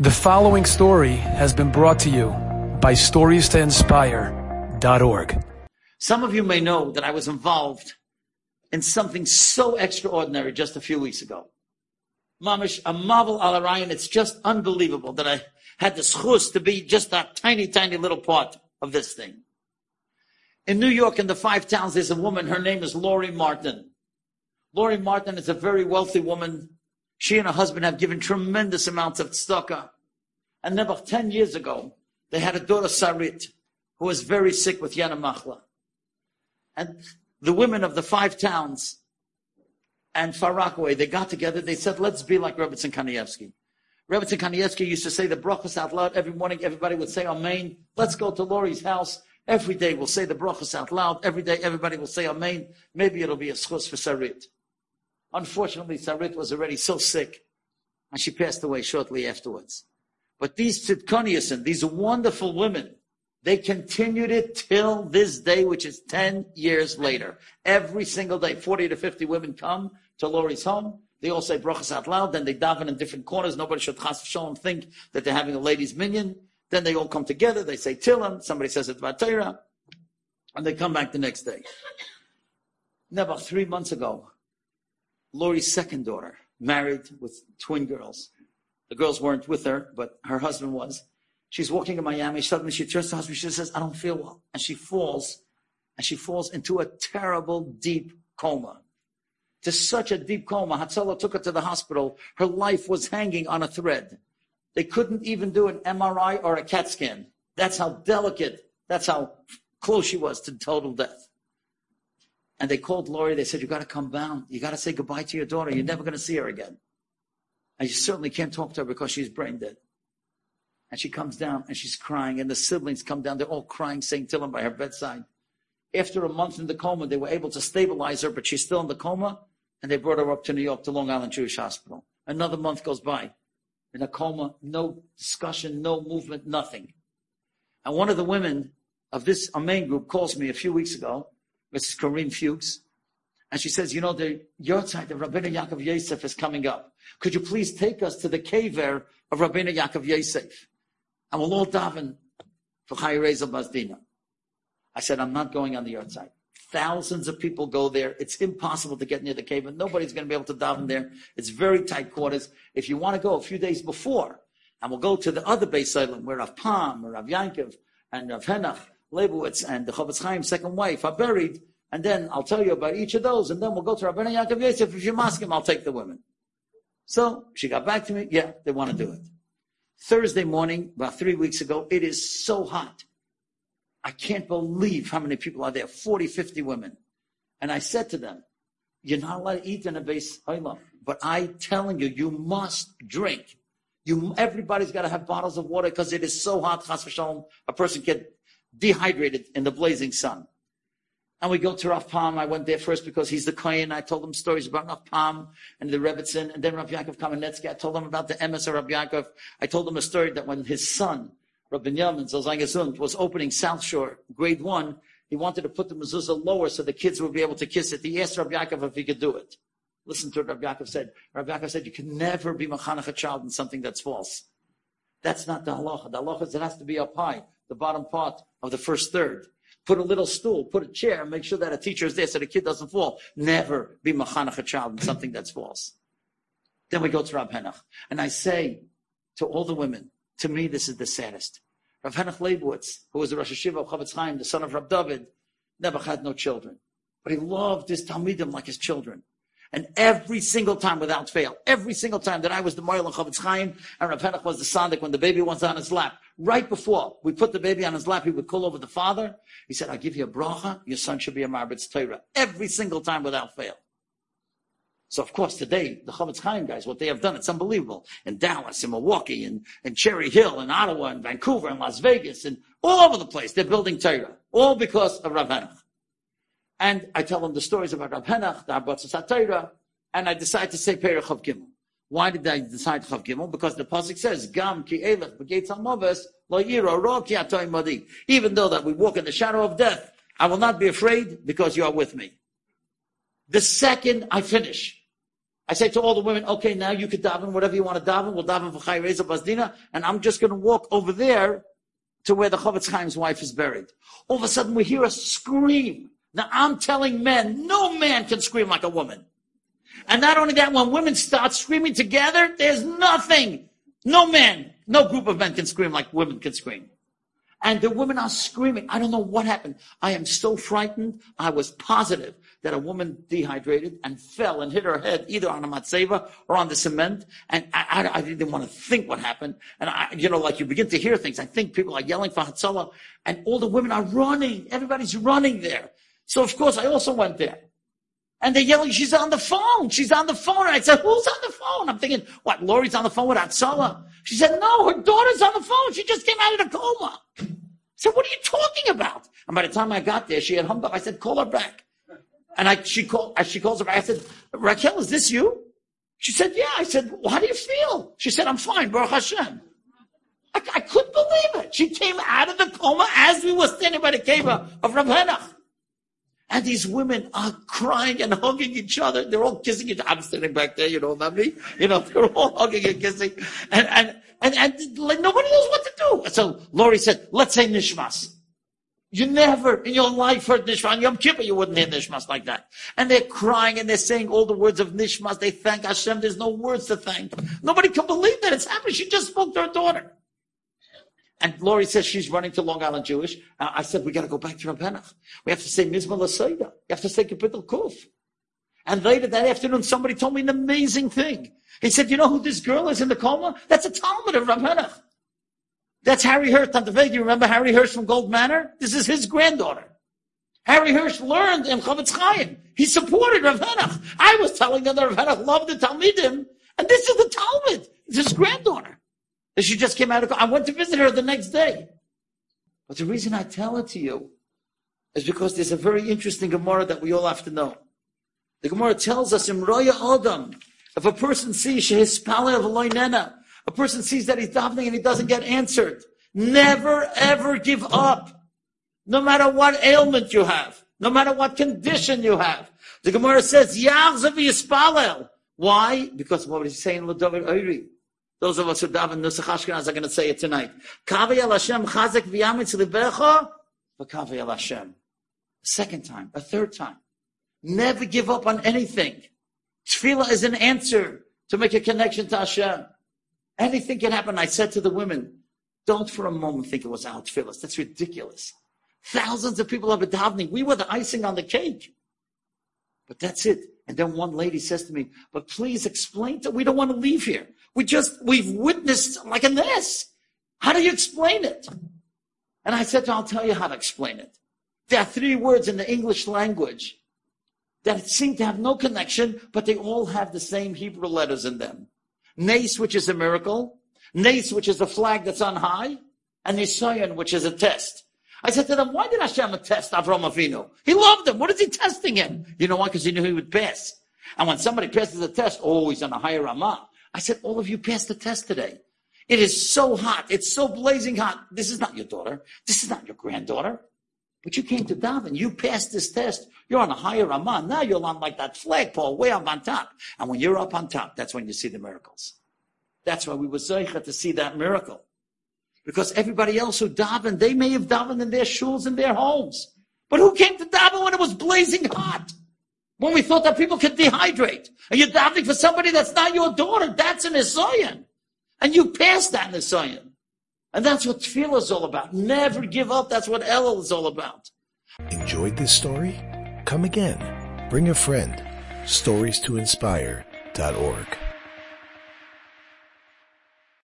The following story has been brought to you by StoriesToInspire.org. Some of you may know that I was involved in something so extraordinary just a few weeks ago. Mamish, a marvel al Arayan. It's just unbelievable that I had the schus to be just a tiny, tiny little part of this thing. In New York, in the five towns, there's a woman. Her name is Lori Martin. Lori Martin is a very wealthy woman she and her husband have given tremendous amounts of tzedakah. And about 10 years ago, they had a daughter, Sarit, who was very sick with Yana Machla. And the women of the five towns and Far Rockaway, they got together, they said, let's be like Rebbetzin Kanievsky. Rebbetzin Kanievsky used to say the brachas out loud every morning. Everybody would say Amen. Let's go to Lori's house. Every day we'll say the brachas out loud. Every day everybody will say Amen. Maybe it'll be a schus for Sarit. Unfortunately, Sarit was already so sick, and she passed away shortly afterwards. But these Tzidkoniyasin, these wonderful women, they continued it till this day, which is 10 years later. Every single day, 40 to 50 women come to Lori's home. They all say brachas out loud. Then they daven in different corners. Nobody should chas v'sholem think that they're having a ladies' minyan. Then they all come together. They say Tillim. Somebody says it's Torah. And they come back the next day. Now, about three months ago, Lori's second daughter, married with twin girls. The girls weren't with her, but her husband was. She's walking in Miami. Suddenly she turns to husband. She says, I don't feel well. And she falls, and she falls into a terrible, deep coma. To such a deep coma. Hatzalah took her to the hospital. Her life was hanging on a thread. They couldn't even do an MRI or a CAT scan. That's how delicate, that's how close she was to total death. And they called Lori. They said, You got to come down. You got to say goodbye to your daughter. You're never going to see her again. And you certainly can't talk to her because she's brain dead. And she comes down and she's crying. And the siblings come down. They're all crying, saying Tillim by her bedside. After a month in the coma, they were able to stabilize her, but she's still in the coma. And they brought her up to New York to Long Island Jewish Hospital. Another month goes by. In a coma, no discussion, no movement, nothing. And one of the women of this main group calls me a few weeks ago Mrs. Corinne Fuchs, and she says, you know, the Yortzeit of Rabbeinu Yaakov Yosef is coming up. Could you please take us to the kever of Rabbeinu Yaakov Yosef? And we'll all daven for Chai Reza Bazdina. I said, I'm not going on the Yortzeit. Thousands of people go there. It's impossible to get near the cave, nobody's going to be able to daven there. It's very tight quarters. If you want to go a few days before, and we'll go to the other beis olam where Rav Pam, or Rav Yankov, and Rav Henach, Leibowitz and the Chofetz Chaim's second wife are buried, and then I'll tell you about each of those, and then we'll go to Rabbeinu Yaakov Yosef. If you ask him, I'll take the women. So she got back to me. Yeah, they want to do it. Thursday morning, about three weeks ago, it is so hot. I can't believe how many people are there 40, 50 women. And I said to them, You're not allowed to eat in a base but I telling you, you must drink. You, everybody's got to have bottles of water because it is so hot. A person can dehydrated in the blazing sun. And we go to Rav Pam. I went there first because he's the Kohen. I told him stories about Rav Pam and the Rebbitzin. And then Rav Yaakov Kamenetsky. I told him about the emes of Rav Yaakov. I told him a story that when his son, Rav Binyamin Zalzangasund, was opening South Shore, grade one, he wanted to put the mezuzah lower so the kids would be able to kiss it. He asked Rav Yaakov if he could do it. Listen to what Rav Yaakov said. Rav Yaakov said, you can never be machanach a child in something that's false. That's not the halacha. The halacha is it has to be up high the bottom part of the first third. Put a little stool, put a chair, make sure that a teacher is there so the kid doesn't fall. Never be machanach a child in something that's false. Then we go to Rav Henach. And I say to all the women, to me, this is the saddest. Rav Henach Leibowitz, who was the Rosh Hayeshiva of Chofetz Chaim, the son of Rav David, never had no children. But he loved his Talmidim like his children. And every single time without fail, every single time that I was the Moil and Chofetz Chaim and Rav Henach was the Sandik when the baby was on his lap, right before we put the baby on his lap, he would call over the father. He said, I'll give you a bracha. Your son should be a Marbitz Torah. Every single time without fail. So of course today, the Chofetz Chaim guys, what they have done, it's unbelievable. In Dallas, in Milwaukee, in, in Cherry Hill, in Ottawa, in Vancouver, in Las Vegas, and all over the place, they're building Torah. All because of Rav Henach. And I tell them the stories about Rav Henach, the Abbas Satira, and I decide to say Perich Chav Gimel. Why did I decide Chav Gimel? Because the pasuk says, "Gam ki elech b'geitz lo yiro ro ki madi." Even though that we walk in the shadow of death, I will not be afraid because you are with me. The second I finish, I say to all the women, okay, now you could daven whatever you want to daven. We'll daven for Chai Reza Bazdina, and I'm just going to walk over there to where the Chofetz Chaim's wife is buried. All of a sudden, we hear a scream. Now, I'm telling men, no man can scream like a woman. And not only that, when women start screaming together, there's nothing. No man, no group of men can scream like women can scream. And the women are screaming. I don't know what happened. I am so frightened. I was positive that a woman dehydrated and fell and hit her head either on a matzeva or on the cement. And I, I, I, didn't want to think what happened. And I, you know, like you begin to hear things. I think people are yelling for Hatzalah and all the women are running. Everybody's running there. So of course I also went there. And they're yelling, she's on the phone. She's on the phone. And I said, who's on the phone? I'm thinking, what, Lori's on the phone with Hatzalah? She said, no, her daughter's on the phone. She just came out of the coma. I said, what are you talking about? And by the time I got there, she had hung up. I said, call her back. And I, she called, she calls her back. I said, Raquel, is this you? She said, yeah. I said, well, how do you feel? She said, I'm fine, Baruch Hashem. I, I couldn't believe it. She came out of the coma as we were standing by the cave of Rav Henach. And these women are crying and hugging each other. They're all kissing each other. I'm sitting back there, you know, not me. You know, they're all hugging and kissing. And, and, and, and like, nobody knows what to do. So Lori said, let's say Nishmas. You never in your life heard Nishmas. On Yom Kippur, you wouldn't hear Nishmas like that. And they're crying and they're saying all the words of Nishmas. They thank Hashem. There's no words to thank. Nobody can believe that it's happened. She just spoke to her daughter. And Lori says she's running to Long Island Jewish. Uh, I said, we got to go back to Rav Henach. We have to say Mizmor L'Sodah. We have to say Kapitel Kuf. And later that afternoon, somebody told me an amazing thing. He said, you know who this girl is in the coma? That's a Talmud of Rav Henach. That's Harry Hirsch. Tante you remember Harry Hirsch from Gold Manor? This is his granddaughter. Harry Hirsch learned in Chofetz Chaim. He supported Rav. I was telling them that Rav loved the Talmidim, and this is the Talmud. His granddaughter. She just came out of, I went to visit her the next day. But the reason I tell it to you is because there's a very interesting Gemara that we all have to know. The Gemara tells us in Roya Adam, if a person sees his of Loinena, a person sees that he's davening and he doesn't get answered, never ever give up. No matter what ailment you have, no matter what condition you have. The Gemara says, Yahzav Yispalel. Why? Because what he's saying, Ladovid Oiri. Those of us who daven Nusach Ashkenaz are going to say it tonight. Kavi al Hashem chazek v'yamitz libecha, v'kavi al Hashem. A second time, a third time. Never give up on anything. Tefillah is an answer to make a connection to Hashem. Anything can happen. I said to the women, don't for a moment think it was our tefillah. That's ridiculous. Thousands of people have been davening. We were the icing on the cake. But that's it. And then one lady says to me, but please explain to, we don't want to leave here. We just, we've witnessed like a mess. How do you explain it? And I said I'll tell you how to explain it. There are three words in the English language that seem to have no connection, but they all have the same Hebrew letters in them. Nace, which is a miracle. Nace, which is a flag that's on high. And Nisayan, which is a test. I said to them, why did Hashem test Avram Avinu? He loved him. What is he testing him? You know why? Because he knew he would pass. And when somebody passes a test, oh, he's on a higher Ramah. I said, all of you passed the test today. It is so hot. It's so blazing hot. This is not your daughter. This is not your granddaughter. But you came to daven. You passed this test. You're on a higher Ramah. Now you're on like that flagpole way up on top. And when you're up on top, that's when you see the miracles. That's why we were zeicha to see that miracle. Because everybody else who davened, they may have davened in their shuls in their homes. But who came to daven when it was blazing hot? When we thought that people could dehydrate. And you're davening for somebody that's not your daughter. That's an Nisayan. And you passed that Nisayan. And that's what tefillah is all about. Never give up. That's what Elul is all about. Enjoyed this story? Come again. Bring a friend. Stories to inspire.org.